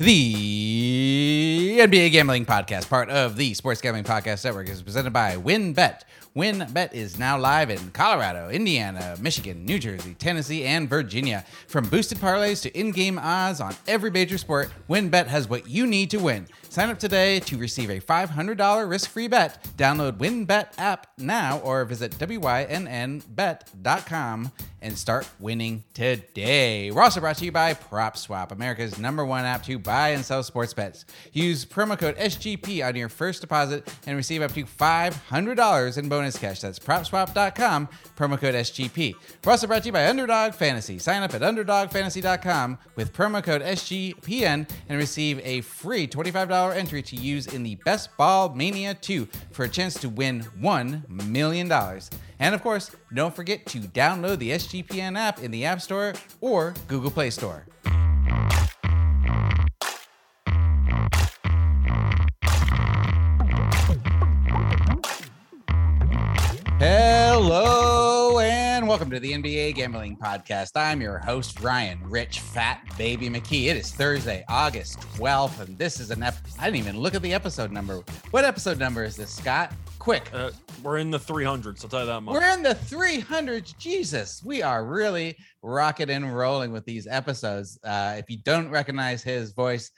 The NBA Gambling Podcast, part of the Sports Gambling Podcast Network, is presented by WynnBET. WynnBET is now live in Colorado, Indiana, Michigan, New Jersey, Tennessee, and Virginia. From boosted parlays to in game odds on every major sport, WynnBET has what you need to win. Sign up today to receive a $500 risk free bet. Download WynnBET app now or visit WYNNBet.com and start winning today. We're also brought to you by PropSwap, America's number one app to buy and sell sports bets. Use promo code SGP on your first deposit and receive up to $500 in bonus cash. That's PropSwap.com, promo code SGP. We're also brought to you by Underdog Fantasy. Sign up at UnderdogFantasy.com with promo code SGPN and receive a free $25 entry to use in the Best Ball Mania 2 for a chance to win $1 million. And of course, don't forget to download the SGPN app in the App Store or Google Play Store. Hello and welcome to the NBA Gambling Podcast. I'm your host, Ryan Rich Fat Baby McKee. It is Thursday, August 12th, and this is an ep- I didn't even look at the episode number. What episode number is this, Scott? Quick. Uh, we're in the 300s. I'll tell you that much. We're in the 300s. Jesus, we are really rocking and rolling with these episodes. Uh, if you don't recognize his voice,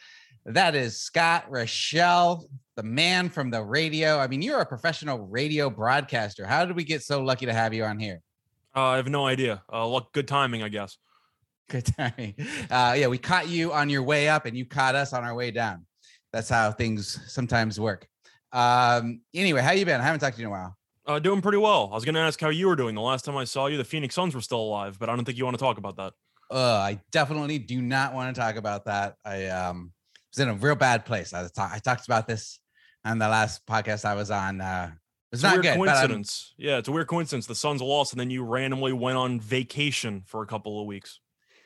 that is Scott Rochelle, the man from the radio. I mean, you're a professional radio broadcaster. How did we get so lucky to have you on here? Uh, I have no idea. Uh, look, good timing, I guess. Good timing. Uh, yeah, we caught you on your way up, and you caught us on our way down. That's how things sometimes work. Um, anyway, how you been? I haven't talked to you in a while. Uh, doing pretty well. I was going to ask how you were doing. The last time I saw you, the Phoenix Suns were still alive, but I don't think you want to talk about that. Uh, I definitely do not want to talk about that. I um, was in a real bad place. I, ta- I talked about this on the last podcast I was on. Uh, it's, It's a not weird good. coincidence. Yeah, it's a weird coincidence. The Suns lost, and then you randomly went on vacation for a couple of weeks.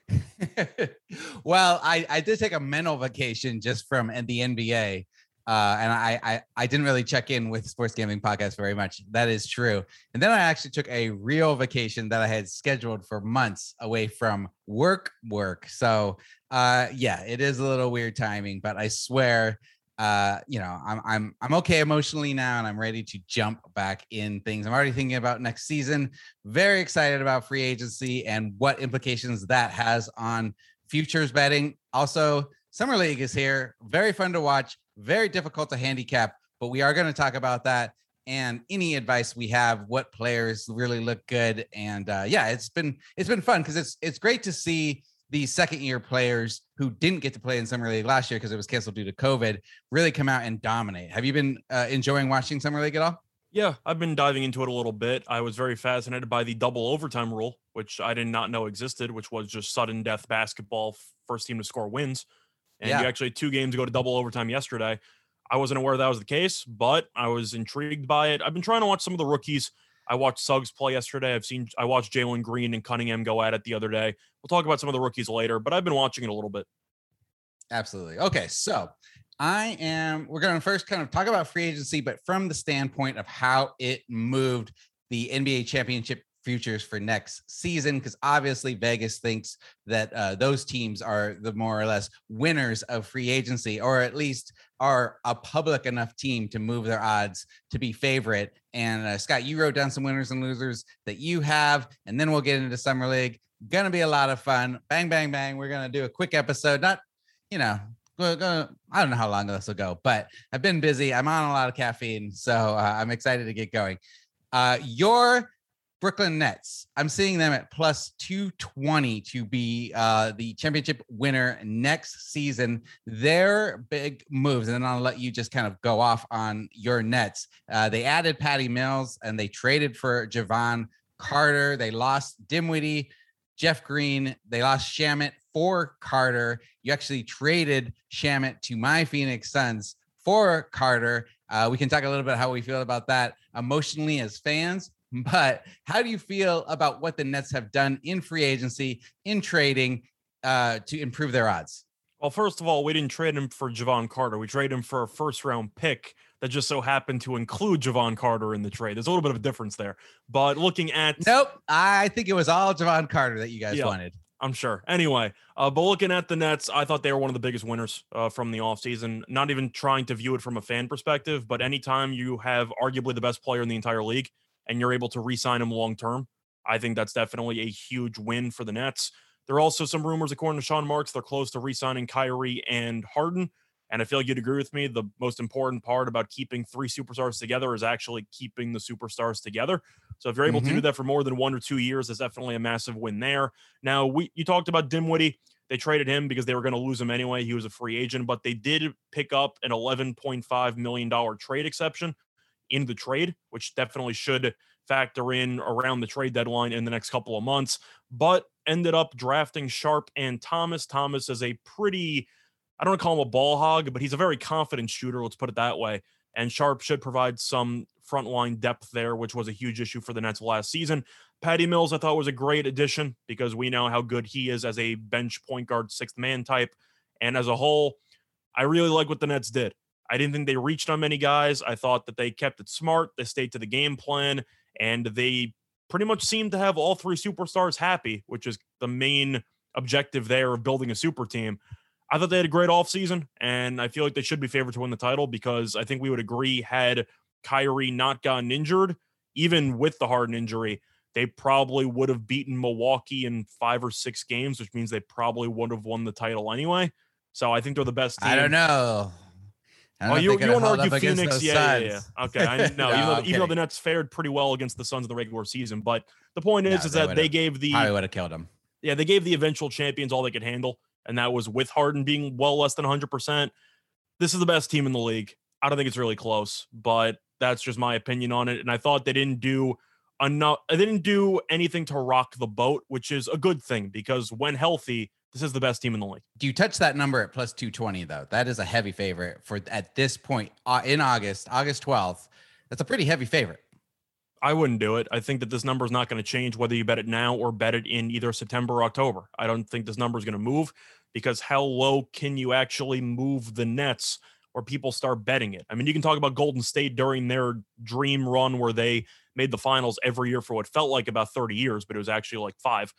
well, I, I did take a mental vacation just from the NBA. Uh, and I, I I didn't really check in with Sports Gambling Podcast very much. That is true. And then I actually took a real vacation that I had scheduled for months away from work work. So uh, yeah, it is a little weird timing, but I swear, uh, you know, I'm I'm I'm okay emotionally now, and I'm ready to jump back in things. I'm already thinking about next season. Very excited about free agency and what implications that has on futures betting. Also, Summer League is here. Very fun to watch, very difficult to handicap, but we are going to talk about that and any advice we have, what players really look good. And uh, yeah, it's been it's been fun because it's it's great to see the second year players who didn't get to play in summer league last year because it was canceled due to COVID really come out and dominate. Have you been uh, enjoying watching summer league at all? Yeah, I've been diving into it a little bit. I was very fascinated by the double overtime rule, which I did not know existed, which was just sudden death basketball, first team to score wins. And Yeah. you actually had two games go to double overtime yesterday. I wasn't aware that was the case, but I was intrigued by it. I've been trying to watch some of the rookies. I watched Suggs play yesterday. I've seen I watched Jalen Green and Cunningham go at it the other day. We'll talk about some of the rookies later, but I've been watching it a little bit. Absolutely. Okay, so I am. We're going to first kind of talk about free agency, but from the standpoint of how it moved the NBA championship futures for next season, because obviously Vegas thinks that uh, those teams are the more or less winners of free agency, or at least are a public enough team to move their odds to be favorite. And uh, Scott, you wrote down some winners and losers that you have, and then we'll get into summer league. Gonna be a lot of fun. Bang, bang, bang. We're gonna do a quick episode, not you know, I don't know how long this will go, but I've been busy. I'm on a lot of caffeine, so uh, I'm excited to get going. Uh, your Brooklyn Nets, I'm seeing them at plus 220 to be uh, the championship winner next season. Their big moves, and then I'll let you just kind of go off on your Nets. Uh, they added Patty Mills and they traded for Jevon Carter. They lost Dinwiddie. Jeff Green, they lost Shamet for Carter. You actually traded Shamet to my Phoenix Suns for Carter. Uh, we can talk a little bit how we feel about that emotionally as fans. But how do you feel about what the Nets have done in free agency, in trading uh, to improve their odds? Well, first of all, we didn't trade him for Jevon Carter. We traded him for a first round pick that just so happened to include Jevon Carter in the trade. There's a little bit of a difference there. But looking at Nope. I think it was all Jevon Carter that you guys Yeah. wanted. I'm sure. Anyway, uh, but looking at the Nets, I thought they were one of the biggest winners uh, from the offseason. Not even trying to view it from a fan perspective, but anytime you have arguably the best player in the entire league and you're able to re sign him long term, I think that's definitely a huge win for the Nets. There are also some rumors, according to Sean Marks, they're close to re signing Kyrie and Harden. And I feel like you'd agree with me. The most important part about keeping three superstars together is actually keeping the superstars together. So if you're able mm-hmm. to do mm-hmm. that for more than one or two years, that's definitely a massive win there. Now, we you talked about Dinwiddie. They traded him because they were going to lose him anyway. He was a free agent, but they did pick up an $11.5 million trade exception in the trade, which definitely should factor in around the trade deadline in the next couple of months. But ended up drafting Sharp and Thomas. Thomas is a pretty I don't want to call him a ball hog, but he's a very confident shooter. Let's put it that way. And Sharp should provide some frontline depth there, which was a huge issue for the Nets last season. Patty Mills, I thought was a great addition because we know how good he is as a bench point guard, sixth man type. And as a whole, I really like what the Nets did. I didn't think they reached on many guys. I thought that they kept it smart. They stayed to the game plan, and they pretty much seemed to have all three superstars happy, which is the main objective there of building a super team. I thought they had a great offseason, and I feel like they should be favored to win the title because I think we would agree had Kyrie not gotten injured, even with the Harden injury, they probably would have beaten Milwaukee in five or six games, which means they probably would have won the title anyway. So I think they're the best team. I don't know. I oh, don't oh, you, you want to argue Phoenix? Yeah, yeah, yeah, Okay, I know. no, even, though, even though the Nets fared pretty well against the Suns in the regular season, but the point is, no, is that they gave the I would have killed them. Yeah, they gave the eventual champions all they could handle and that was with Harden being well less than 100%. This is the best team in the league. I don't think it's really close, but that's just my opinion on it. And I thought they didn't do enough, they didn't do anything to rock the boat, which is a good thing because when healthy, this is the best team in the league. Do you touch that number at plus 220 though? That is a heavy favorite for at this point uh, in August, August 12th. That's a pretty heavy favorite. I wouldn't do it. I think that this number is not going to change whether you bet it now or bet it in either September or October. I don't think this number is going to move because how low can you actually move the Nets or people start betting it? I mean, you can talk about Golden State during their dream run where they made the finals every year for what felt like about 30 years, but it was actually like five.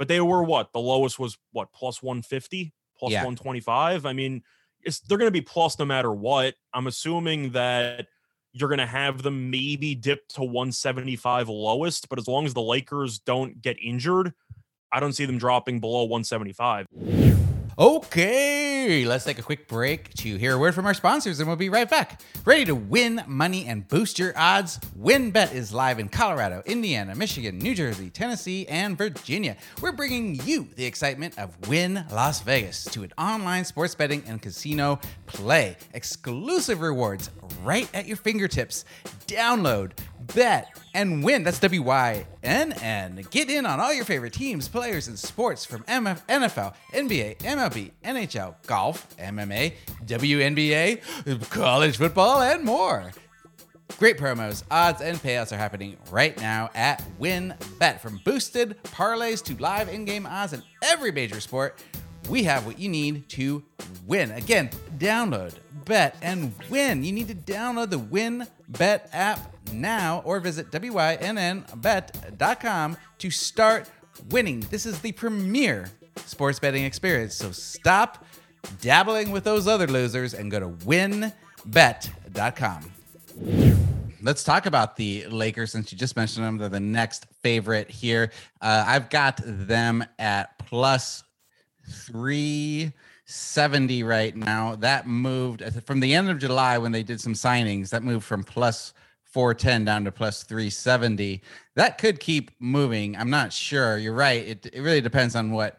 But they were what? The lowest was what? Plus 150, plus yeah. 125. I mean, it's they're going to be plus no matter what. I'm assuming that you're going to have them maybe dip to 175 lowest, but as long as the Lakers don't get injured, I don't see them dropping below 175. Okay, let's take a quick break to hear a word from our sponsors and we'll be right back. Ready to win money and boost your odds? WynnBET is live in Colorado, Indiana, Michigan, New Jersey, Tennessee, and Virginia. We're bringing you the excitement of Wynn Las Vegas to an online sports betting and casino play. Exclusive rewards right at your fingertips. Download bet, and win. That's W Y N N. Get in on all your favorite teams, players, and sports from MF, NFL, NBA, MLB, NHL, golf, MMA, WNBA, college football, and more. Great promos, odds, and payouts are happening right now at WynnBET. From boosted parlays to live in game odds in every major sport, we have what you need to win. Again, download, bet, and win. You need to download the WynnBET app now or visit WYNNBet.com to start winning. This is the premier sports betting experience. So stop dabbling with those other losers and go to wynnbet.com. Let's talk about the Lakers since you just mentioned them. They're the next favorite here. Uh, I've got them at plus 370 right now. That moved from the end of July when they did some signings, that moved from plus 410 down to plus 370. That could keep moving. I'm not sure. You're right. It, it really depends on what.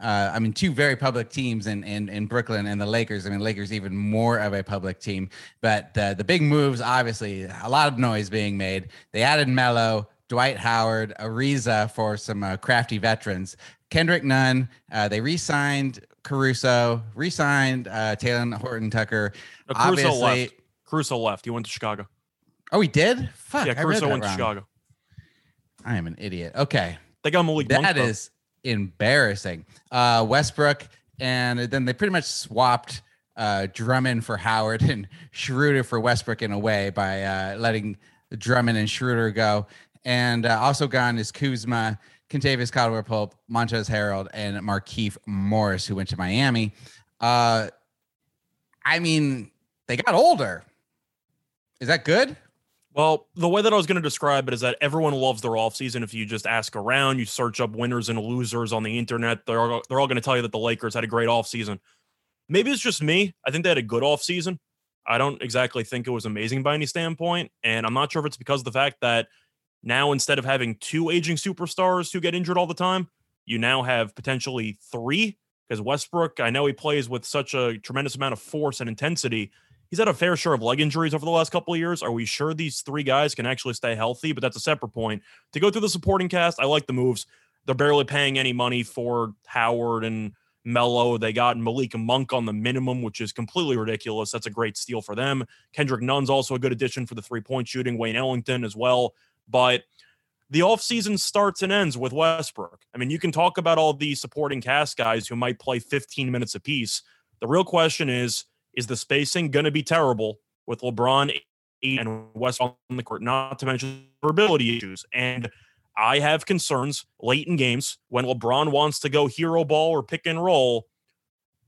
Uh, I mean, two very public teams in, in in Brooklyn and the Lakers. I mean, Lakers even more of a public team. But uh, the big moves, obviously, a lot of noise being made. They added Melo, Dwight Howard, Ariza for some uh, crafty veterans. Kendrick Nunn. Uh, they re-signed Caruso, re-signed uh, Talen Horton Tucker. Caruso Obviously, left. Caruso left. He went to Chicago. Oh, he did. Fuck. Yeah, Caruso went to Chicago. I am an idiot. Okay. They got Malik. That Monk, is embarrassing. Uh, Westbrook, and then they pretty much swapped uh, Drummond for Howard and Schroeder for Westbrook in a way by uh, letting Drummond and Schroeder go. And uh, also gone is Kuzma. Kentavious Caldwell Pope, Montrezl Harrell, and Markieff Morris, who went to Miami. Uh, I mean, they got older. Is that good? Well, the way that I was going to describe it is that everyone loves their offseason. If you just ask around, you search up winners and losers on the internet, they're all, they're all going to tell you that the Lakers had a great offseason. Maybe it's just me. I think they had a good offseason. I don't exactly think it was amazing by any standpoint. And I'm not sure if it's because of the fact that now instead of having two aging superstars who get injured all the time, you now have potentially three. Because Westbrook, I know he plays with such a tremendous amount of force and intensity he's had a fair share of leg injuries over the last couple of years. Are we sure these three guys can actually stay healthy? But that's a separate point. To go through the supporting cast, I like the moves. They're barely paying any money for Howard and Melo. They got Malik Monk on the minimum, which is completely ridiculous. That's a great steal for them. Kendrick Nunn's also a good addition for the three point shooting. Wayne Ellington as well. But the offseason starts and ends with Westbrook. I mean, you can talk about all the supporting cast guys who might play 15 minutes apiece. The real question is, is the spacing going to be terrible with LeBron and West on the court, not to mention durability issues. And I have concerns late in games when LeBron wants to go hero ball or pick and roll.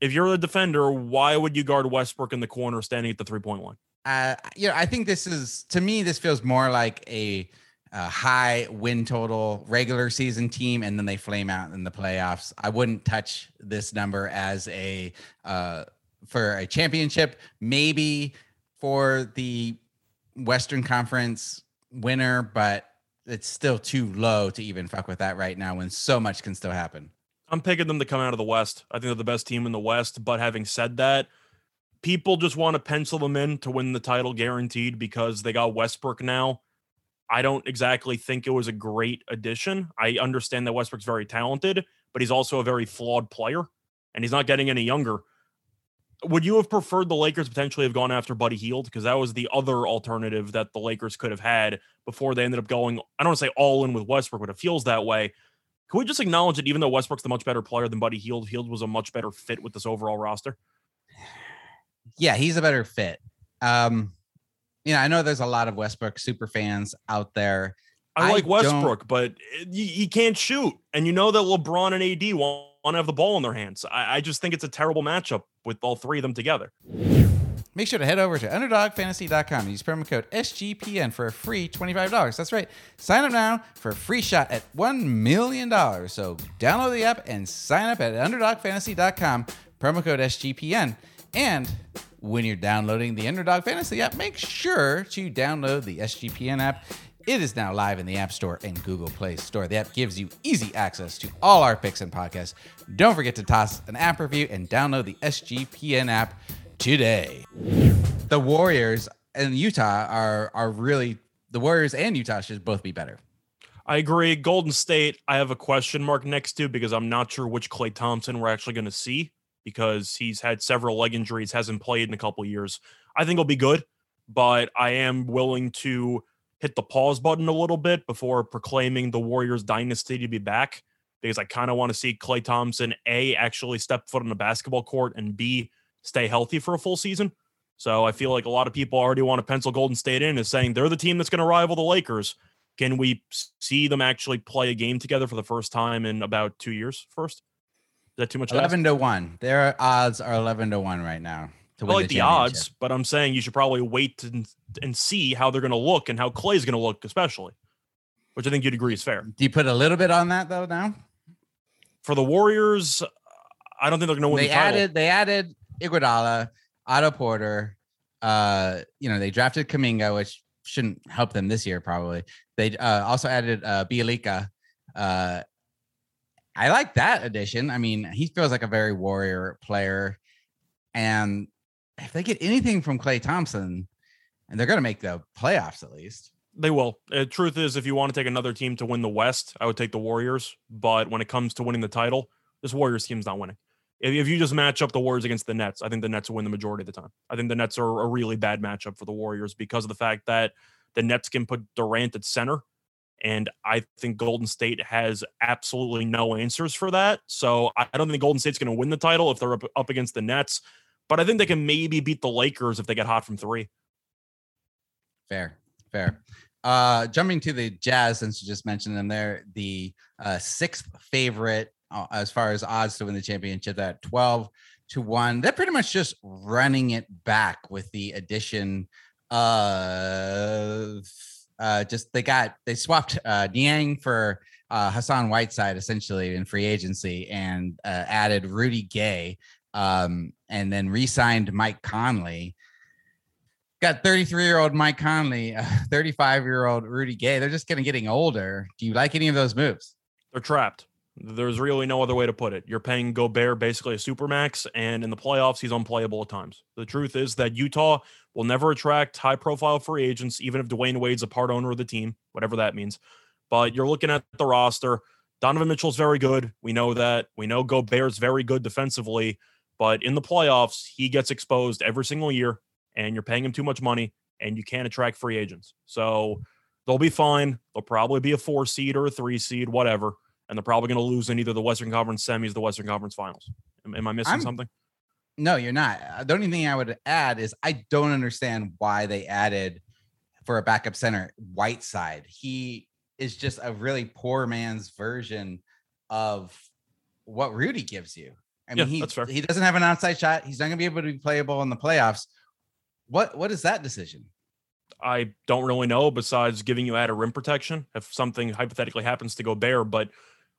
If you're the defender, why would you guard Westbrook in the corner standing at the three point line? Uh, I think this is to me, this feels more like a, a high win total regular season team, and then they flame out in the playoffs. I wouldn't touch this number as a uh, for a championship, maybe for the Western Conference winner, but it's still too low to even fuck with that right now when so much can still happen. I'm picking them to come out of the West. I think they're the best team in the West. But having said that, people just want to pencil them in to win the title guaranteed because they got Westbrook now. I don't exactly think it was a great addition. I understand that Westbrook's very talented, but he's also a very flawed player and he's not getting any younger would you have preferred the Lakers potentially have gone after Buddy Hield? Because that was the other alternative that the Lakers could have had before they ended up going, I don't want to say all in with Westbrook, but it feels that way. Can we just acknowledge that even though Westbrook's the much better player than Buddy Hield, Hield was a much better fit with this overall roster? Yeah, he's a better fit. Um, you know, I know there's a lot of Westbrook super fans out there. I, I like Westbrook, but he can't shoot. And you know that LeBron and AD want want to have the ball in their hands. I, I just think it's a terrible matchup with all three of them together. Make sure to head over to underdogfantasy.com and use promo code SGPN for a free $25. That's right. Sign up now for a free shot at $1 million. So download the app and sign up at underdogfantasy.com, promo code SGPN. And when you're downloading the Underdog Fantasy app, make sure to download the SGPN app. It is now live in the App Store and Google Play Store. The app gives you easy access to all our picks and podcasts. Don't forget to toss an app review and download the SGPN app today. The Warriors and Utah are are really the Warriors and Utah should both be better. I agree. Golden State, I have a question mark next to because I'm not sure which Klay Thompson we're actually going to see because he's had several leg injuries, hasn't played in a couple years. I think he'll be good, but I am willing to hit the pause button a little bit before proclaiming the Warriors dynasty to be back because I kind of want to see Klay Thompson A actually step foot on the basketball court and B stay healthy for a full season. So I feel like a lot of people already want to pencil Golden State in as saying they're the team that's going to rival the Lakers. Can we see them actually play a game together for the first time in about two years? First, is that too much? Eleven to one. Their odds are eleven to one right now to I like the, the odds, but I'm saying you should probably wait and, and see how they're going to look and how Klay's going to look, especially, which I think you'd agree is fair. Do you put a little bit on that though now? For the Warriors, I don't think they're going to win. They the added they added Iguodala, Otto Porter. Uh, you know they drafted Kuminga, which shouldn't help them this year probably. They uh, also added uh, Bjelica. Uh, I like that addition. I mean, he feels like a very warrior player, and if they get anything from Klay Thompson, and they're going to make the playoffs at least. They will. Uh, truth is, if you want to take another team to win the West, I would take the Warriors. But when it comes to winning the title, this Warriors team's not winning. If, if you just match up the Warriors against the Nets, I think the Nets will win the majority of the time. I think the Nets are a really bad matchup for the Warriors because of the fact that the Nets can put Durant at center. And I think Golden State has absolutely no answers for that. So I don't think Golden State's going to win the title if they're up, up against the Nets but I think they can maybe beat the Lakers if they get hot from three. Fair, fair. Uh, jumping to the Jazz, since you just mentioned them, they're the uh, sixth favorite uh, as far as odds to win the championship at 12 to 1. They're pretty much just running it back with the addition of uh, just they got they swapped uh, Niang for uh, Hassan Whiteside essentially in free agency and uh, added Rudy Gay um, and then re-signed Mike Conley. Got 33 year old Mike Conley, 35 year old Rudy Gay. They're just getting getting older. Do you like any of those moves? They're trapped. There's really no other way to put it. You're paying Gobert basically a supermax, and in the playoffs, he's unplayable at times. The truth is that Utah will never attract high profile free agents, even if Dwyane Wade's a part owner of the team, whatever that means. But you're looking at the roster. Donovan Mitchell's very good. We know that. We know Gobert's very good defensively. But in the playoffs, he gets exposed every single year, and you're paying him too much money, and you can't attract free agents. So they'll be fine. They'll probably be a four seed or a three seed, whatever and they're probably going to lose in either the Western Conference semis, the Western Conference Finals. Am, am I missing I'm, something? No, you're not. Uh, the only thing I would add is I don't understand why they added for a backup center Whiteside. He is just a really poor man's version of what Rudy gives you. I mean, yeah, he, he doesn't have an outside shot. He's not going to be able to be playable in the playoffs. What what is that decision? I don't really know. Besides giving you added rim protection, if something hypothetically happens to Gobert, but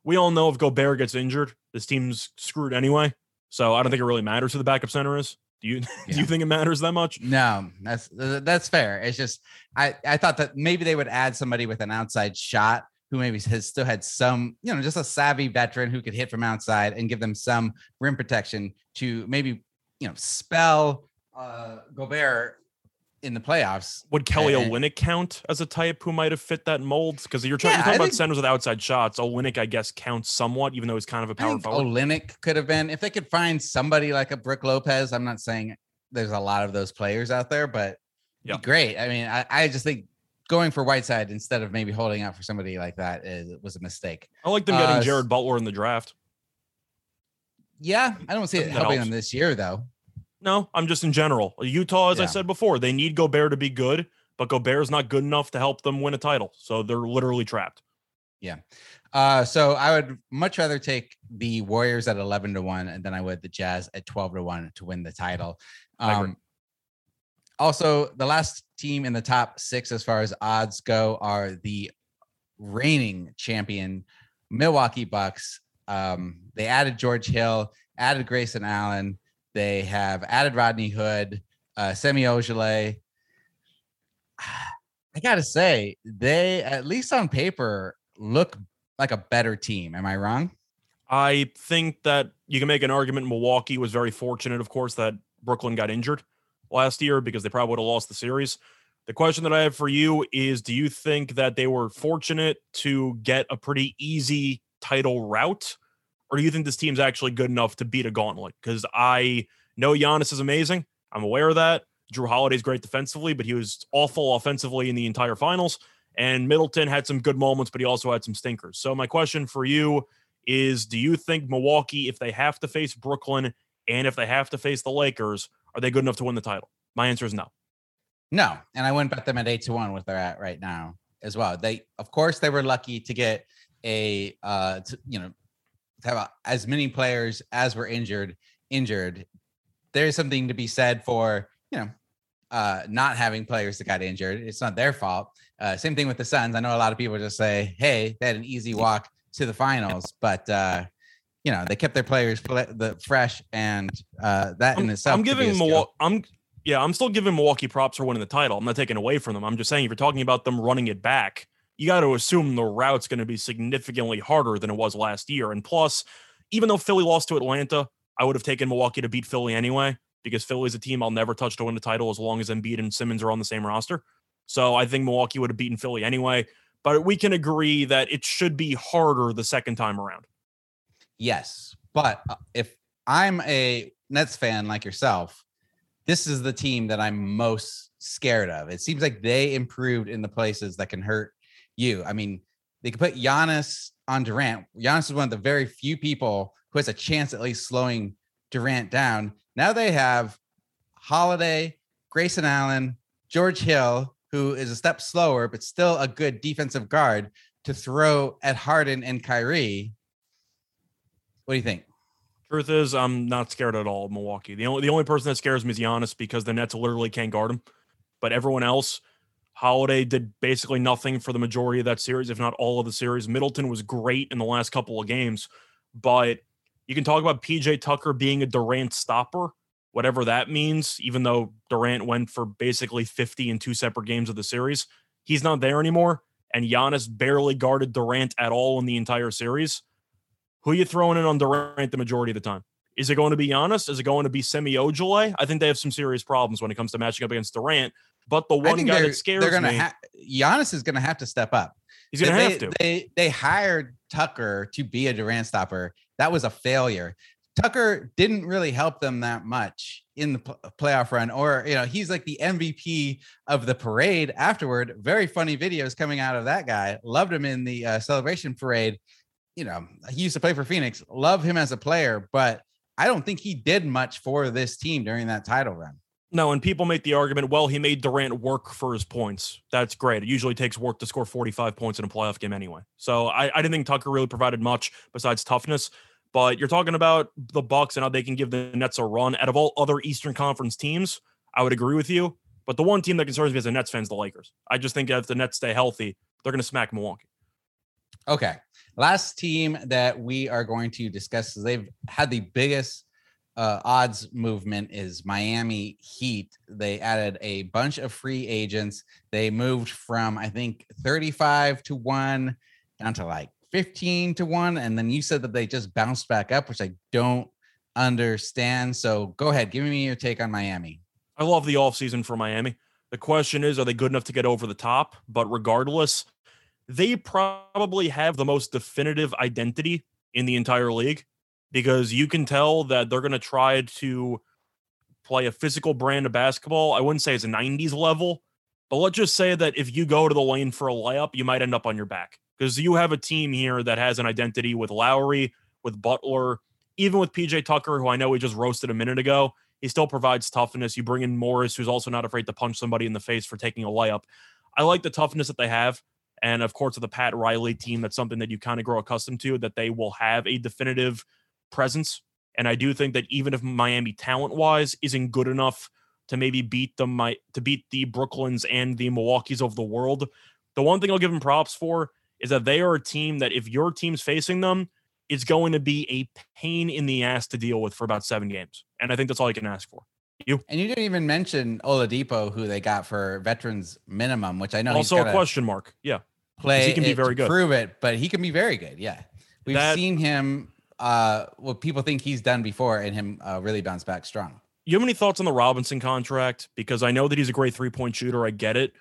we all know if Gobert gets injured, this team's screwed anyway. So I don't think it really matters who the backup center is. Do you yeah. do you think it matters that much? No, that's that's fair. It's just I I thought that maybe they would add somebody with an outside shot who maybe has still had some, you know, just a savvy veteran who could hit from outside and give them some rim protection to maybe, you know, spell uh Gobert in the playoffs. Would Kelly and, Olynyk count as a type who might have fit that mold? Because you're, trying, yeah, you're talking I about think, centers with outside shots. Olynyk, I guess, counts somewhat, even though he's kind of a power forward. Olynyk could have been if they could find somebody like a Brook Lopez. I'm not saying there's a lot of those players out there, but yeah, great. I mean, I, I just think going for Whiteside instead of maybe holding out for somebody like that is, was a mistake. I like them getting uh, Jared Butler in the draft. Yeah, I don't see it helping helps. them this year though. No, I'm just in general. Utah, as yeah. I said before, they need Gobert to be good, but Gobert is not good enough to help them win a title. So they're literally trapped. Yeah. Uh, so I would much rather take the Warriors at 11 to 1 and then I would the Jazz at 12 to 1 to win the title. Um, also, the last team in the top six as far as odds go are the reigning champion Milwaukee Bucks. Um, they added George Hill, added Grayson Allen. They have added Rodney Hood, uh, Semi Ojeleye. I gotta say, they at least on paper look like a better team. Am I wrong? I think that you can make an argument. Milwaukee was very fortunate, of course, that Brooklyn got injured last year because they probably would have lost the series. The question that I have for you is do you think that they were fortunate to get a pretty easy title route? or do you think this team's actually good enough to beat a gauntlet? Because I know Giannis is amazing. I'm aware of that. Jrue Holiday's great defensively, but he was awful offensively in the entire finals. And Middleton had some good moments, but he also had some stinkers. So my question for you is do you think Milwaukee, if they have to face Brooklyn and if they have to face the Lakers, are they good enough to win the title? My answer is no. No. And I wouldn't bet them at eight to one what they're at right now as well. They of course they were lucky to get a uh to, you know have as many players as were injured injured there's something to be said for you know uh not having players that got injured it's not their fault uh same thing with the suns i know a lot of people just say hey they had an easy walk to the finals but uh you know they kept their players the fresh and uh that I'm, in itself i'm giving milwaukee i'm yeah i'm still giving milwaukee props for winning the title i'm not taking away from them i'm just saying if you're talking about them running it back you got to assume the route's going to be significantly harder than it was last year. And plus, even though Philly lost to Atlanta, I would have taken Milwaukee to beat Philly anyway because Philly's a team I'll never touch to win the title as long as Embiid and Simmons are on the same roster. So I think Milwaukee would have beaten Philly anyway. But we can agree that it should be harder the second time around. Yes. But uh, if I'm a Nets fan like yourself, this is the team that I'm most scared of. It seems like they improved in the places that can hurt you. I mean, they could put Giannis on Durant. Giannis is one of the very few people who has a chance at least slowing Durant down. Now they have Holiday, Grayson Allen, George Hill, who is a step slower but still a good defensive guard, to throw at Harden and Kyrie. What do you think? Truth is, I'm not scared at all of Milwaukee. The only the only person that scares me is Giannis because the Nets literally can't guard him. But everyone else, Holiday did basically nothing for the majority of that series, if not all of the series. Middleton was great in the last couple of games, but you can talk about PJ Tucker being a Durant stopper, whatever that means, even though Durant went for basically 50 in two separate games of the series. He's not there anymore, and Giannis barely guarded Durant at all in the entire series. Who are you throwing in on Durant the majority of the time? Is it going to be Giannis? Is it going to be Semi Ojeleye? I think they have some serious problems when it comes to matching up against Durant. But the one guy that scares they're gonna me, ha- Giannis is going to have to step up. he's going to they, have to. They they hired Tucker to be a Durant stopper. That was a failure. Tucker didn't really help them that much in the pl- playoff run, or you know, he's like the MVP of the parade afterward. Very funny videos coming out of that guy. Loved him in the uh, celebration parade. You know, he used to play for Phoenix. Love him as a player, but I don't think he did much for this team during that title run. No, and people make the argument, well, he made Durant work for his points. That's great. It usually takes work to score 45 points in a playoff game anyway. So I, I didn't think Tucker really provided much besides toughness. But you're talking about the Bucks and how they can give the Nets a run. Out of all other Eastern Conference teams, I would agree with you. But the one team that concerns me as a Nets fan is the Lakers. I just think if the Nets stay healthy, they're going to smack Milwaukee. Okay. Last team that we are going to discuss is they've had the biggest uh, odds movement is Miami Heat. They added a bunch of free agents. They moved from I think 35 to 1 down to like 15 to 1 and then you said that they just bounced back up, which I don't understand. So go ahead, give me your take on Miami. I love the offseason for Miami. The question is, are they good enough to get over the top? But regardless, they probably have the most definitive identity in the entire league because you can tell that they're going to try to play a physical brand of basketball. I wouldn't say it's a 90s level, but let's just say that if you go to the lane for a layup, you might end up on your back because you have a team here that has an identity with Lowry, with Butler, even with PJ Tucker, who I know we just roasted a minute ago. He still provides toughness. You bring in Morris, who's also not afraid to punch somebody in the face for taking a layup. I like the toughness that they have. And of course, with the Pat Riley team, that's something that you kind of grow accustomed to, that they will have a definitive presence. And I do think that even if Miami talent wise isn't good enough to maybe beat them, my to beat the Brooklyns and the Milwaukee's of the world, the one thing I'll give them props for is that they are a team that if your team's facing them, it's going to be a pain in the ass to deal with for about seven games. And I think that's all you can ask for. You and you didn't even mention Oladipo, who they got for veterans minimum, which I know also a question mark. Yeah, play. He can be very good. Prove it, but he can be very good. Yeah, we've that, seen him. Uh, what people think he's done before, and him uh, really bounce back strong. You have any thoughts on the Robinson contract? Because I know that he's a great three point shooter. I get it.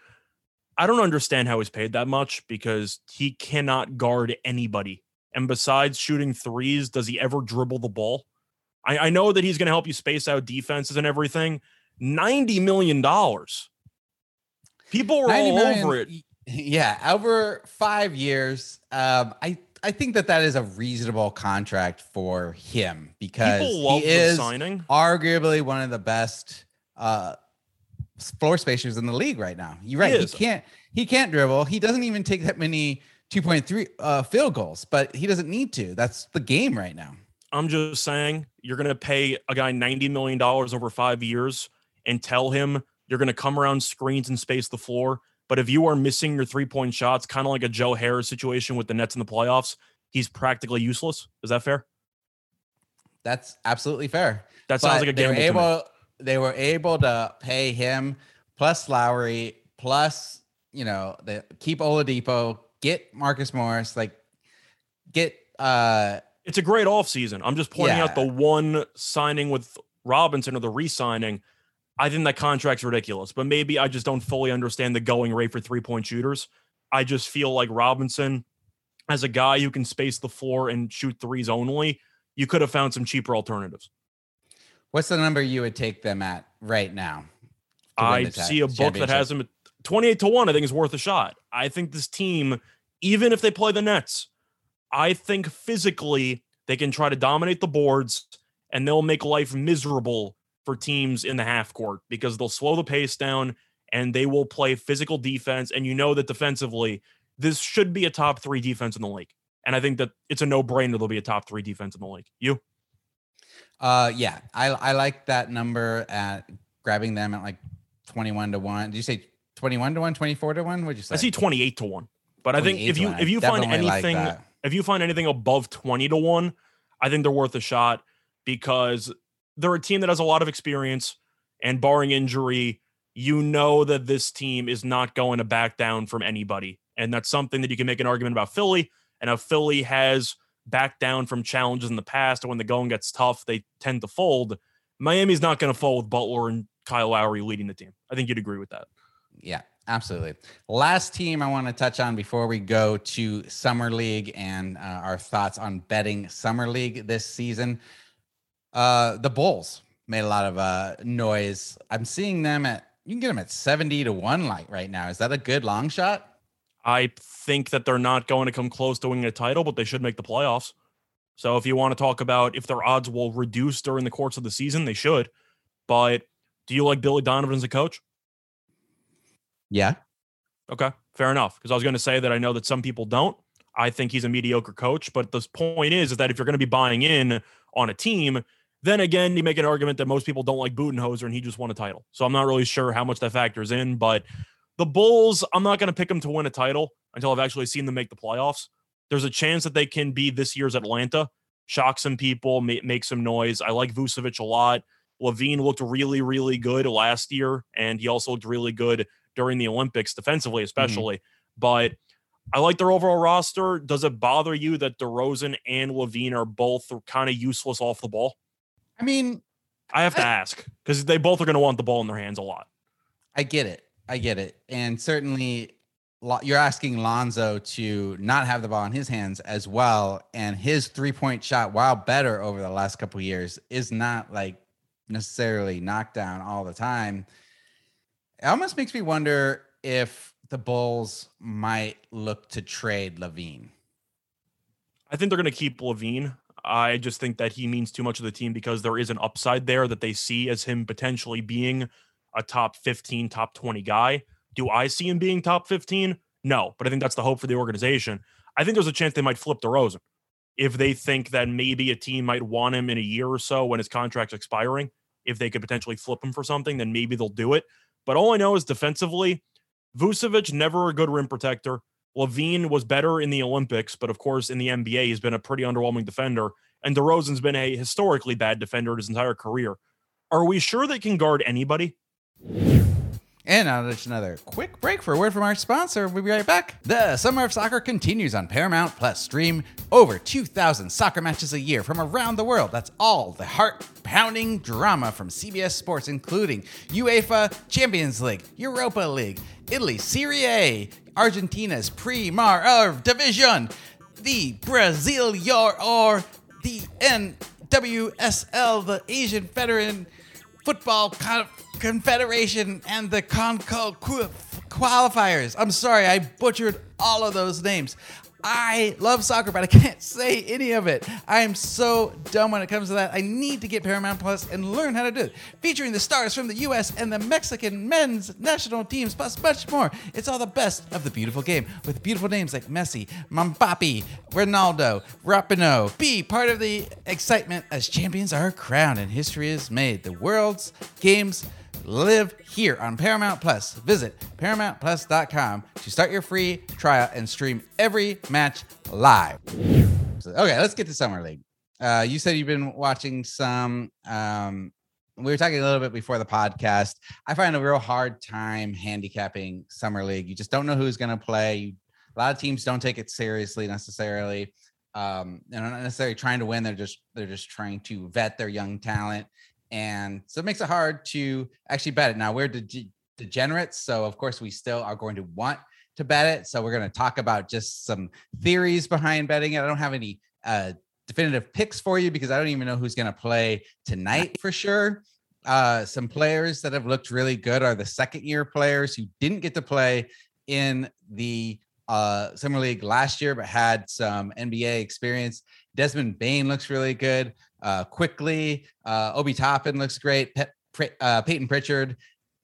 I don't understand how he's paid that much because he cannot guard anybody. And besides shooting threes, does he ever dribble the ball? I, I know that he's going to help you space out defenses and everything. $90 million. People were all million, over it. Yeah, over five years. Um, I I think that that is a reasonable contract for him because he is signing. arguably one of the best uh, floor spacers in the league right now. You're right. He, he, can't he can't dribble. He doesn't even take that many 2.3 uh, field goals, but he doesn't need to. That's the game right now. I'm just saying you're going to pay a guy $90 million over five years and tell him you're going to come around screens and space the floor. But if you are missing your three point shots, kind of like a Joe Harris situation with the Nets in the playoffs, he's practically useless. Is that fair? That's absolutely fair. That sounds but like a gamble. They were, able, they were able to pay him plus Lowry plus, you know, the keep Oladipo, get Marcus Morris, like get uh it's a great offseason. I'm just pointing yeah. out the one signing with Robinson or the re-signing. I think that contract's ridiculous, but maybe I just don't fully understand the going rate for three-point shooters. I just feel like Robinson, as a guy who can space the floor and shoot threes only, you could have found some cheaper alternatives. What's the number you would take them at right now? I see a book that has them at 28 to 1. I think is worth a shot. I think this team, even if they play the Nets, I think physically they can try to dominate the boards and they'll make life miserable for teams in the half court because they'll slow the pace down and they will play physical defense. And you know that defensively, this should be a top three defense in the league. And I think that it's a no brainer they'll be a top three defense in the league. You? Uh, yeah, I I like that number at grabbing them at like 21 to 1. Did you say 21 to 1, 24 to 1? What'd you say? I see 28 to 1. But I think if you if you find anything like if you find anything above 20 to 1, I think they're worth a shot because they're a team that has a lot of experience and barring injury, you know that this team is not going to back down from anybody. And that's something that you can make an argument about Philly. And if Philly has backed down from challenges in the past, and when the going gets tough, they tend to fold. Miami's not going to fold with Butler and Kyle Lowry leading the team. I think you'd agree with that. Yeah, absolutely. Last team I want to touch on before we go to Summer League and uh, our thoughts on betting Summer League this season. Uh, the Bulls made a lot of uh, noise. I'm seeing them at you can get them at 70 to 1 like right now. Is that a good long shot? I think that they're not going to come close to winning a title, but they should make the playoffs. So if you want to talk about if their odds will reduce during the course of the season, they should. But do you like Billy Donovan as a coach? Yeah. Okay, fair enough. Because I was going to say that I know that some people don't. I think he's a mediocre coach, but the point is, is that if you're going to be buying in on a team, then again, you make an argument that most people don't like Budenholzer and he just won a title. So I'm not really sure how much that factors in, but the Bulls, I'm not going to pick them to win a title until I've actually seen them make the playoffs. There's a chance that they can be this year's Atlanta, shock some people, make some noise. I like Vucevic a lot. LaVine looked really, really good last year, and he also looked really good during the Olympics, defensively, mm-hmm. especially. Mm-hmm. But I like their overall roster. Does it bother you that DeRozan and LaVine are both kind of useless off the ball? I mean, I have to I, ask because they both are going to want the ball in their hands a lot. I get it. I get it. And certainly you're asking Lonzo to not have the ball in his hands as well. And his three point shot, while better over the last couple years, is not like necessarily knocked down all the time. It almost makes me wonder if the Bulls might look to trade LaVine. I think they're going to keep LaVine. I just think that he means too much of the team because there is an upside there that they see as him potentially being a top 15, top 20 guy. Do I see him being top 15? No, but I think that's the hope for the organization. I think there's a chance they might flip DeRozan if they think that maybe a team might want him in a year or so when his contract's expiring. If they could potentially flip him for something, then maybe they'll do it. But all I know is defensively, Vucevic never a good rim protector. LaVine was better in the Olympics, but of course, in the NBA, he's been a pretty underwhelming defender. And DeRozan's been a historically bad defender his entire career. Are we sure they can guard anybody? And now just another quick break for a word from our sponsor. We'll be right back. The Summer of Soccer continues on Paramount Plus. Stream over 2,000 soccer matches a year from around the world. That's all the heart pounding drama from CBS Sports, including UEFA Champions League, Europa League, Italy Serie A, Argentina's Primera Division, the Brazil or the NWSL, the Asian Veteran Football Confederation, and the CONCO qualifiers. I'm sorry, I butchered all of those names. I love soccer, but I can't say any of it. I am so dumb when it comes to that. I need to get Paramount Plus and learn how to do it. Featuring the stars from the US and the Mexican men's national teams, plus much more. It's all the best of the beautiful game with beautiful names like Messi, Mbappe, Ronaldo, Rapinoe. Be part of the excitement as champions are crowned and history is made. The world's games live here on Paramount Plus. Visit ParamountPlus.com to start your free trial and stream every match live. Okay, let's get to Summer League. Uh, you said you've been watching some. Um, we were talking a little bit before the podcast. I find a real hard time handicapping Summer League. You just don't know who's going to play. You, a lot of teams don't take it seriously necessarily. Um, they're not necessarily trying to win. They're just they're just trying to vet their young talent and so it makes it hard to actually bet it. Now we're de- degenerates, so of course we still are going to want to bet it. So we're going to talk about just some theories behind betting it. I don't have any uh, definitive picks for you because I don't even know who's going to play tonight for sure. Uh, some players that have looked really good are the second year players who didn't get to play in the uh, Summer League last year, but had some NBA experience. Desmond Bane looks really good uh, Quickley. Uh, Obi Toppin looks great. Pe- uh, Payton Pritchard.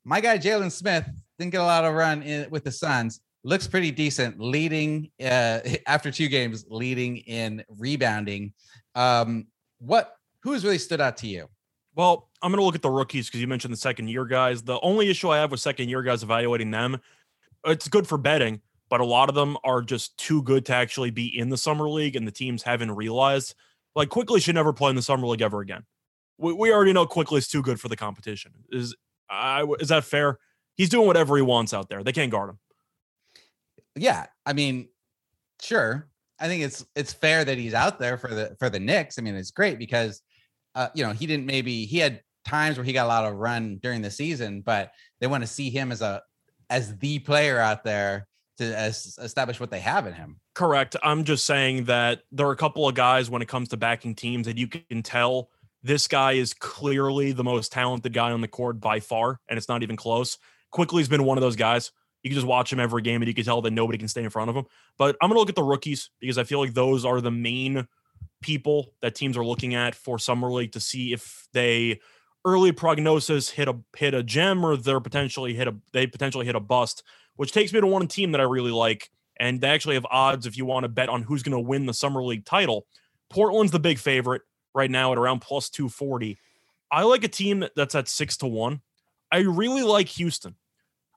My guy Jalen Smith didn't get a lot of run in, with the Suns. Looks pretty decent, leading uh, after two games, leading in rebounding. Um, what who has really stood out to you? Well, I'm going to look at the rookies because you mentioned the second year guys. The only issue I have with second year guys evaluating them, it's good for betting, but a lot of them are just too good to actually be in the summer league, and the teams haven't realized. Like Quickley should never play in the summer league ever again. We, we already know Quickley is too good for the competition. Is I is that fair? He's doing whatever he wants out there. They can't guard him. Yeah, I mean, sure. I think it's it's fair that he's out there for the for the Knicks. I mean, it's great because uh, you know, he didn't maybe he had times where he got a lot of run during the season, but they want to see him as a as the player out there to establish what they have in him. Correct. I'm just saying that there are a couple of guys when it comes to backing teams that you can tell this guy is clearly the most talented guy on the court by far, and it's not even close. Quickley's been one of those guys. You can just watch him every game and you can tell that nobody can stay in front of him. But I'm going to look at the rookies because I feel like those are the main people that teams are looking at for summer league to see if they early prognosis hit a hit a gem or they're potentially hit a they potentially hit a bust, which takes me to one team that I really like. And they actually have odds if you want to bet on who's going to win the summer league title. Portland's the big favorite right now at around plus 240. I like a team that's at six to one. I really like Houston.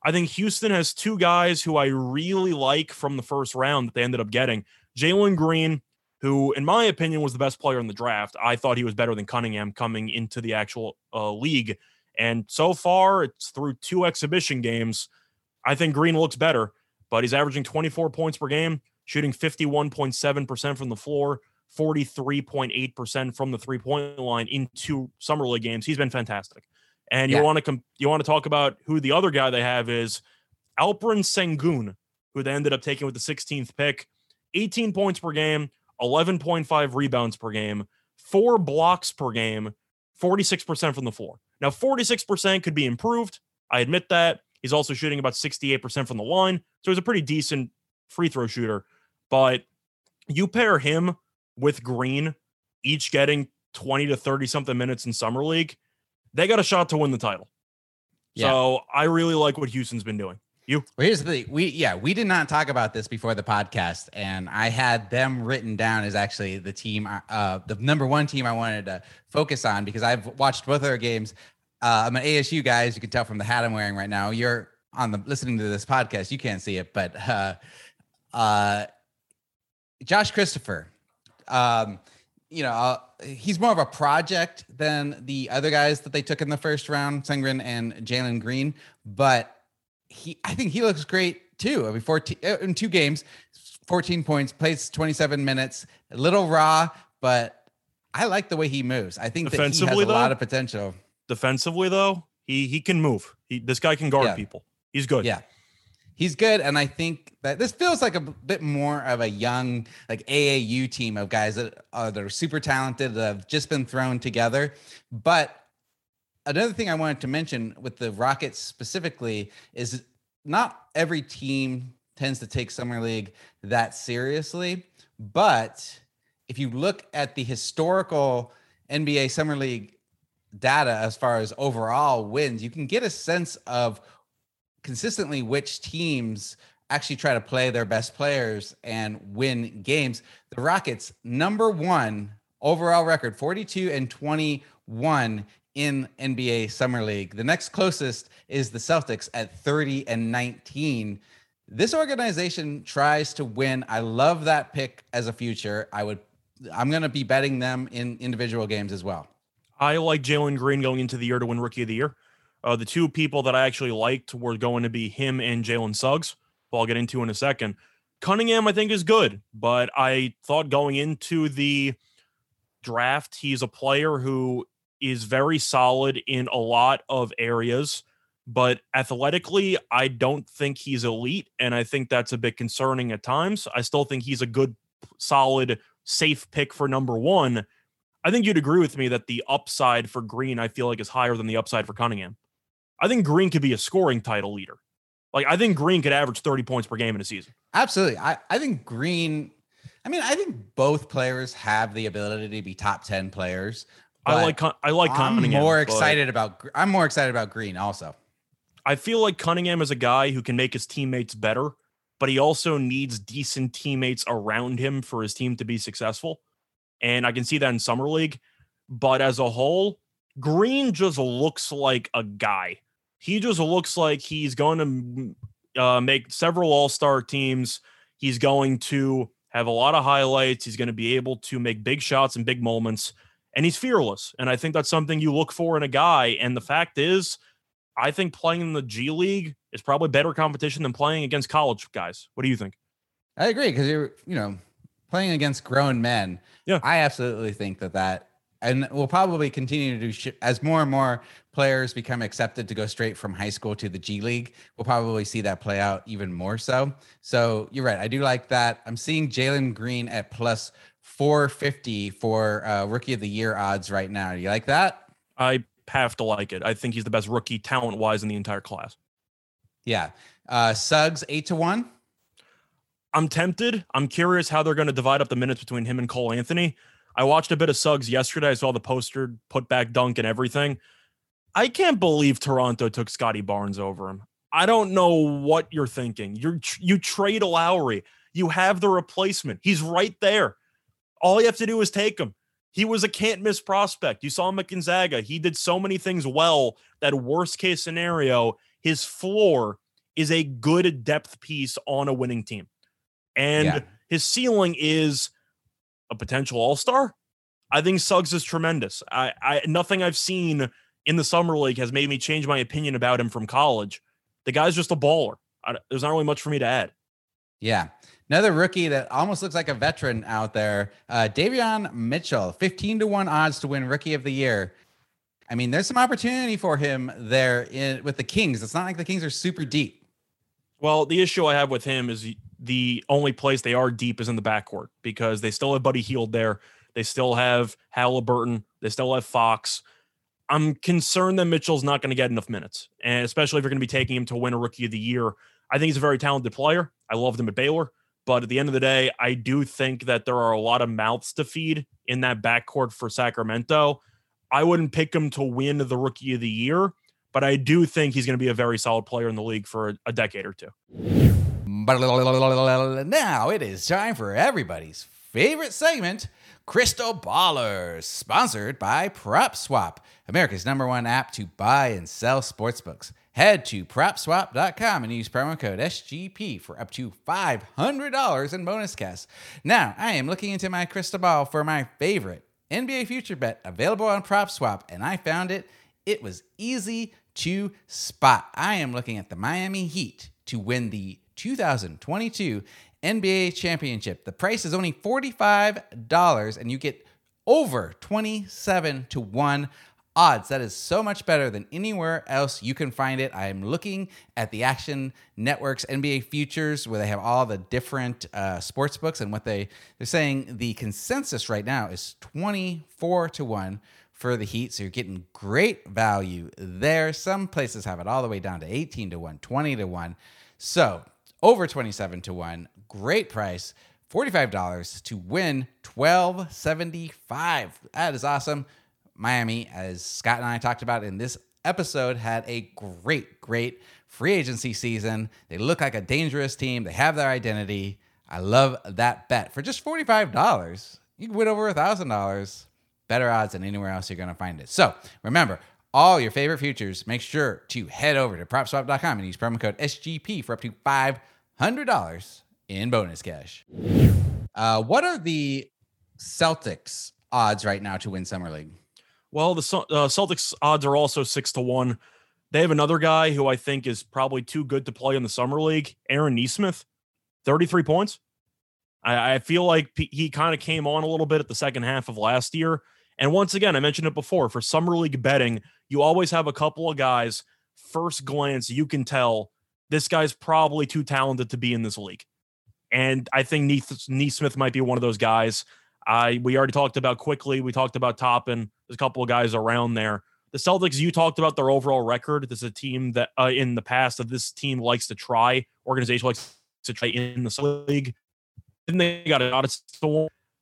I think Houston has two guys who I really like from the first round that they ended up getting Jalen Green who, in my opinion, was the best player in the draft. I thought he was better than Cunningham coming into the actual uh, league. And so far, it's through two exhibition games. I think Green looks better, but he's averaging 24 points per game, shooting 51.7% from the floor, 43.8% from the three point line in two summer league games. He's been fantastic. And you yeah. want to com- you want to talk about who the other guy they have is Alperen Sengun, who they ended up taking with the 16th pick. 18 points per game, 11.5 rebounds per game, four blocks per game, 46% from the floor. Now, 46% could be improved. I admit that. He's also shooting about 68% from the line. So he's a pretty decent free throw shooter. But you pair him with Green, each getting 20 to 30 something minutes in Summer League, they got a shot to win the title. Yeah. So I really like what Houston's been doing. You. Well, here's the thing. We yeah, we did not talk about this before the podcast, and I had them written down as actually the team, uh, the number one team I wanted to focus on because I've watched both of their games. Uh, I'm an ASU guy, as you can tell from the hat I'm wearing right now. You're on the listening to this podcast, you can't see it, but uh, uh, Josh Christopher, um, you know, uh, he's more of a project than the other guys that they took in the first round, Sengun and Jalen Green, but he I think he looks great too. I mean, 14 uh, in two games, 14 points, plays 27 minutes, a little raw, but I like the way he moves. I think that he has a though, lot of potential. Defensively, though, he he can move. He this guy can guard yeah. people. He's good. Yeah. He's good, and I think that this feels like a bit more of a young, like AAU team of guys that are, that are super talented that have just been thrown together. But another thing I wanted to mention with the Rockets specifically is not every team tends to take summer league that seriously, but if you look at the historical NBA summer league data as far as overall wins, you can get a sense of consistently which teams actually try to play their best players and win games. The Rockets number 1 overall record 42 and 21 in NBA Summer League. The next closest is the Celtics at 30 and 19. This organization tries to win. I love that pick as a future. I would I'm going to be betting them in individual games as well. I like Jalen Green going into the year to win Rookie of the Year. Uh, the two people that I actually liked were going to be him and Jalen Suggs, who I'll get into in a second. Cunningham, I think, is good, but I thought going into the draft, he's a player who is very solid in a lot of areas, but athletically, I don't think he's elite. And I think that's a bit concerning at times. I still think he's a good, solid, safe pick for number one. I think you'd agree with me that the upside for Green, I feel like, is higher than the upside for Cunningham. I think Green could be a scoring title leader. Like, I think Green could average 30 points per game in a season. Absolutely. I, I think Green, I mean, I think both players have the ability to be top 10 players. I like I like I'm more excited about I'm more excited about Green also. I feel like Cunningham is a guy who can make his teammates better, but he also needs decent teammates around him for his team to be successful. And I can see that in Summer League. But as a whole, Green just looks like a guy. He just looks like he's going to uh, make several all star teams. He's going to have a lot of highlights. He's going to be able to make big shots and big moments. And he's fearless. And I think that's something you look for in a guy. And the fact is, I think playing in the G League is probably better competition than playing against college guys. What do you think? I agree because you're, you know, playing against grown men. Yeah, I absolutely think that that, and we'll probably continue to do sh- as more and more players become accepted to go straight from high school to the G League. We'll probably see that play out even more so. So you're right. I do like that. I'm seeing Jalen Green at plus 450 for uh, Rookie of the Year odds right now. Do you like that? I have to like it. I think he's the best rookie talent wise in the entire class. Yeah. Uh, Suggs eight to one. I'm tempted. I'm curious how they're going to divide up the minutes between him and Cole Anthony. I watched a bit of Suggs yesterday. I saw the poster put back dunk and everything. I can't believe Toronto took Scottie Barnes over him. I don't know what you're thinking. You you trade Lowry. You have the replacement. He's right there. All you have to do is take him. He was a can't miss prospect. You saw him at Gonzaga. He did so many things well that worst case scenario, his floor is a good depth piece on a winning team. And yeah. his ceiling is a potential all-star. I think Suggs is tremendous. I, I nothing I've seen in the summer league has made me change my opinion about him from college. The guy's just a baller. I, there's not really much for me to add. Yeah. Another rookie that almost looks like a veteran out there, uh, Davion Mitchell, 15 to 1 odds to win Rookie of the Year. I mean, there's some opportunity for him there in, with the Kings. It's not like the Kings are super deep. Well, the issue I have with him is the only place they are deep is in the backcourt because they still have Buddy Hield there. They still have Halliburton. They still have Fox. I'm concerned that Mitchell's not going to get enough minutes, and especially if you're going to be taking him to win a Rookie of the Year. I think he's a very talented player. I loved him at Baylor. But at the end of the day, I do think that there are a lot of mouths to feed in that backcourt for Sacramento. I wouldn't pick him to win the rookie of the year, but I do think he's going to be a very solid player in the league for a, decade or two. Now it is time for everybody's favorite segment, Crystal Ballers, sponsored by PropSwap, America's number one app to buy and sell sportsbooks. Head to propswap.com and use promo code SGP for up to $500 in bonus cash. Now, I am looking into my crystal ball for my favorite NBA future bet available on PropSwap, and I found it. It was easy to spot. I am looking at the Miami Heat to win the 2022 NBA championship. The price is only $45, and you get over 27 to 1 odds. That is so much better than anywhere else you can find it. I am looking at the Action Network's NBA futures where they have all the different uh, sports books and what they they're saying the consensus right now is 24 to 1 for the Heat. So you're getting great value there. Some places have it all the way down to 18 to 1, 20 to 1. So over 27 to 1, great price. $45 to win 1275. That is awesome. Miami, as Scott and I talked about in this episode, had a great, great free agency season. They look like a dangerous team. They have their identity. I love that bet. For just $45, you can win over $1,000. Better odds than anywhere else you're going to find it. So remember, all your favorite futures, make sure to head over to propswap.com and use promo code SGP for up to $500 in bonus cash. Uh, what are the Celtics odds right now to win Summer League? Well, the uh, Celtics odds are also six to one. They have another guy who I think is probably too good to play in the summer league, Aaron Nesmith, 33 points. I, I feel like he kind of came on a little bit at the second half of last year. And once again, I mentioned it before for summer league betting, you always have a couple of guys, first glance, you can tell this guy's probably too talented to be in this league. And I think Nesmith might be one of those guys. I we already talked about Quickley. We talked about Toppin. There's a couple of guys around there. The Celtics, you talked about their overall record. This is a team that uh, in the past that this team likes to try, organization likes to try in the league. Then they got a lot of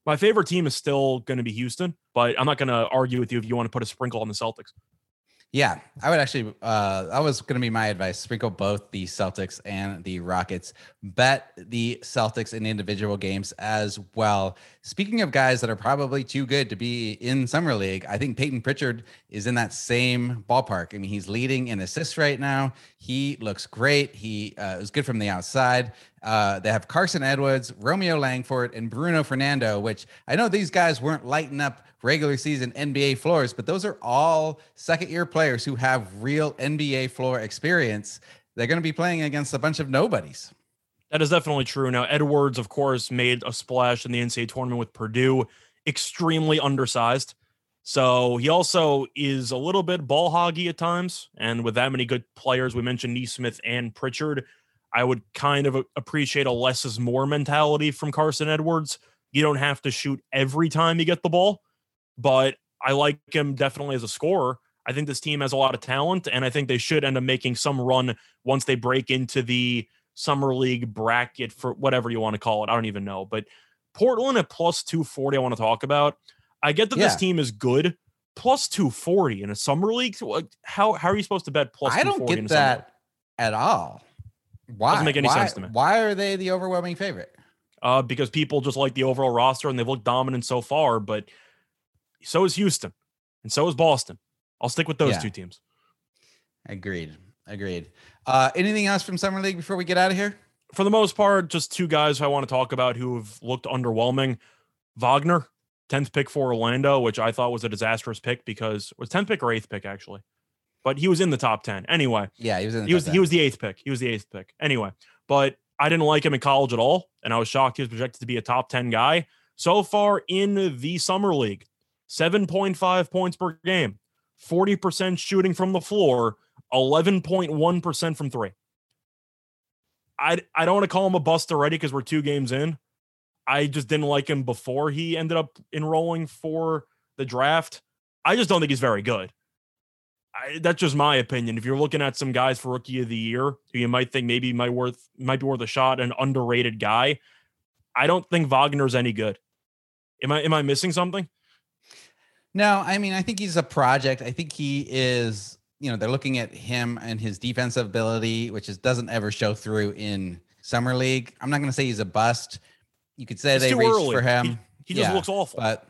My favorite team is still going to be Houston, but I'm not going to argue with you if you want to put a sprinkle on the Celtics. Yeah, I would actually. Uh, that was going to be my advice. Sprinkle both the Celtics and the Rockets. Bet the Celtics in individual games as well. Speaking of guys that are probably too good to be in summer league, I think Payton Pritchard is in that same ballpark. I mean, he's leading in assists right now. He looks great. He uh, is good from the outside. Uh, they have Carson Edwards, Romeo Langford, and Bruno Fernando, which I know these guys weren't lighting up regular season NBA floors, but those are all second year players who have real NBA floor experience. They're going to be playing against a bunch of nobodies. That is definitely true. Now, Edwards, of course, made a splash in the NCAA tournament with Purdue, extremely undersized. So he also is a little bit ball hoggy at times. And with that many good players, we mentioned Nesmith and Pritchard, I would kind of appreciate a less is more mentality from Carson Edwards. You don't have to shoot every time you get the ball but I like him definitely as a scorer. I think this team has a lot of talent, and I think they should end up making some run once they break into the summer league bracket for whatever you want to call it. I don't even know. But Portland at plus 240, I want to talk about. I get that yeah. this team is good. Plus 240 in a summer league. How how are you supposed to bet plus? I don't get that at all. Why doesn't make any why, sense to me? Why are they the overwhelming favorite? Uh, because people just like the overall roster and they've looked dominant so far. But so is Houston, and so is Boston. I'll stick with those yeah. two teams. Agreed. Agreed. Uh, anything else from Summer League before we get out of here? For the most part, just two guys I want to talk about who have looked underwhelming. Wagner, 10th pick for Orlando, which I thought was a disastrous pick because was 10th pick or 8th pick actually. But he was in the top 10. Anyway. Yeah, he was in he was 10. he was the 8th pick. He was the 8th pick. Anyway, but I didn't like him in college at all and I was shocked he was projected to be a top 10 guy. So far in the summer league, 7.5 points per game, 40% shooting from the floor, 11.1% from three. I, I don't want to call him a bust already because we're two games in. I just didn't like him before he ended up enrolling for the draft. I just don't think he's very good. I, that's just my opinion. If you're looking at some guys for rookie of the year who you might think maybe might worth might be worth a shot, an underrated guy, I don't think Wagner's any good. Am I am I missing something? No, I mean, I think he's a project. I think he is, you know, they're looking at him and his defensive ability, which is doesn't ever show through in summer league. I'm not going to say he's a bust. You could say it's they reached early. for him. He, he just looks awful. But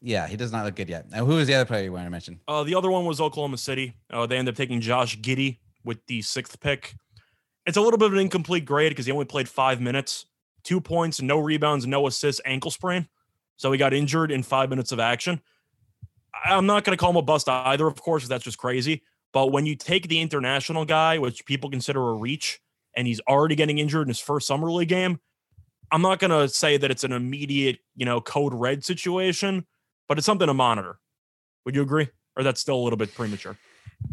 yeah, he does not look good yet. Now, who was the other player you wanted to mention? Uh, the other one was Oklahoma City. Uh, they ended up taking Josh Giddey with the sixth pick. It's a little bit of an incomplete grade because he only played five minutes, two points, no rebounds, no assists, ankle sprain. So he got injured in five minutes of action. I'm not going to call him a bust either, of course, that's just crazy. But when you take the international guy, which people consider a reach, and he's already getting injured in his first summer league game, I'm not going to say that it's an immediate, you know, code red situation, but it's something to monitor. Would you agree? Or that's still a little bit premature?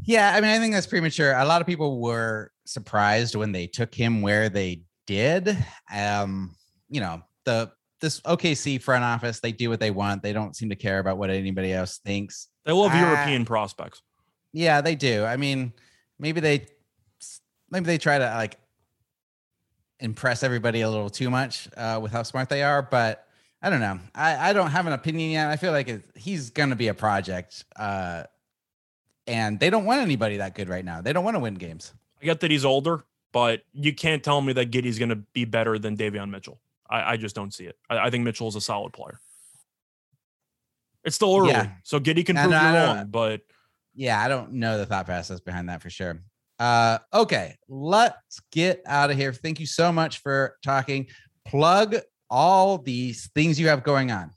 Yeah, I mean, I think that's premature. A lot of people were surprised when they took him where they did. Um, you know, the this OKC front office, they do what they want. They don't seem to care about what anybody else thinks. They love uh, European prospects. Yeah, they do. I mean, maybe they maybe they try to like impress everybody a little too much uh, with how smart they are, but I don't know. I, I don't have an opinion yet. I feel like it, he's going to be a project. Uh, and they don't want anybody that good right now. They don't want to win games. I get that he's older, but you can't tell me that Giddey's going to be better than Davion Mitchell. I, I just don't see it. I, I think Mitchell is a solid player. It's still early, yeah. so Giddy can prove you wrong, but yeah, I don't know the thought process behind that for sure. Uh, okay, let's get out of here. Thank you so much for talking. Plug all these things you have going on.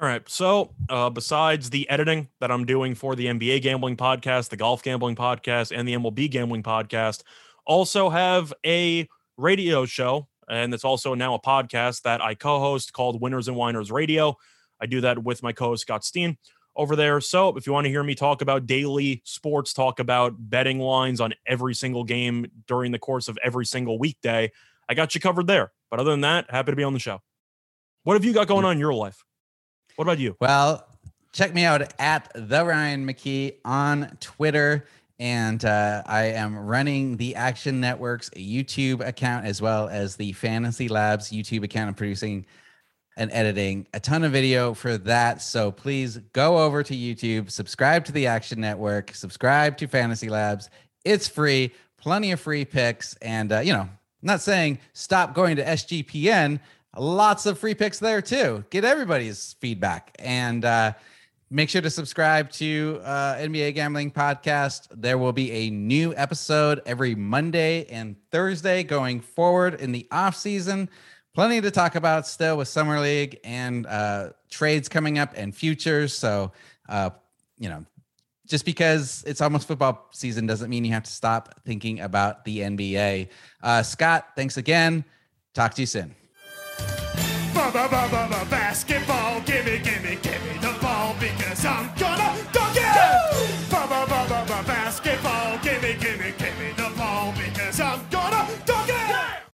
All right. So, uh, besides the editing that I'm doing for the NBA gambling podcast, the golf gambling podcast, and the MLB gambling podcast, also have a radio show and it's also now a podcast that I co host called Winners and Winers Radio. I do that with my co host, Scott Steen, over there. So if you want to hear me talk about daily sports, talk about betting lines on every single game during the course of every single weekday, I got you covered there. But other than that, happy to be on the show. What have you got going on in your life? What about you? Well, check me out at the Ryan McKee on Twitter and uh, I am running the Action Network's YouTube account as well as the Fantasy Labs YouTube account. I'm producing and editing, a ton of video for that. So please go over to YouTube, subscribe to the Action Network, subscribe to Fantasy Labs. It's free, plenty of free picks. And, uh, you know, I'm not saying stop going to SGPN, lots of free picks there too. Get everybody's feedback. And, uh, Make sure to subscribe to uh, NBA Gambling Podcast. There will be a new episode every Monday and Thursday going forward in the off season. Plenty to talk about still with Summer League and uh, trades coming up and futures. So, uh, you know, just because it's almost football season doesn't mean you have to stop thinking about the NBA. Uh, Scott, thanks again. Talk to you soon. Basketball,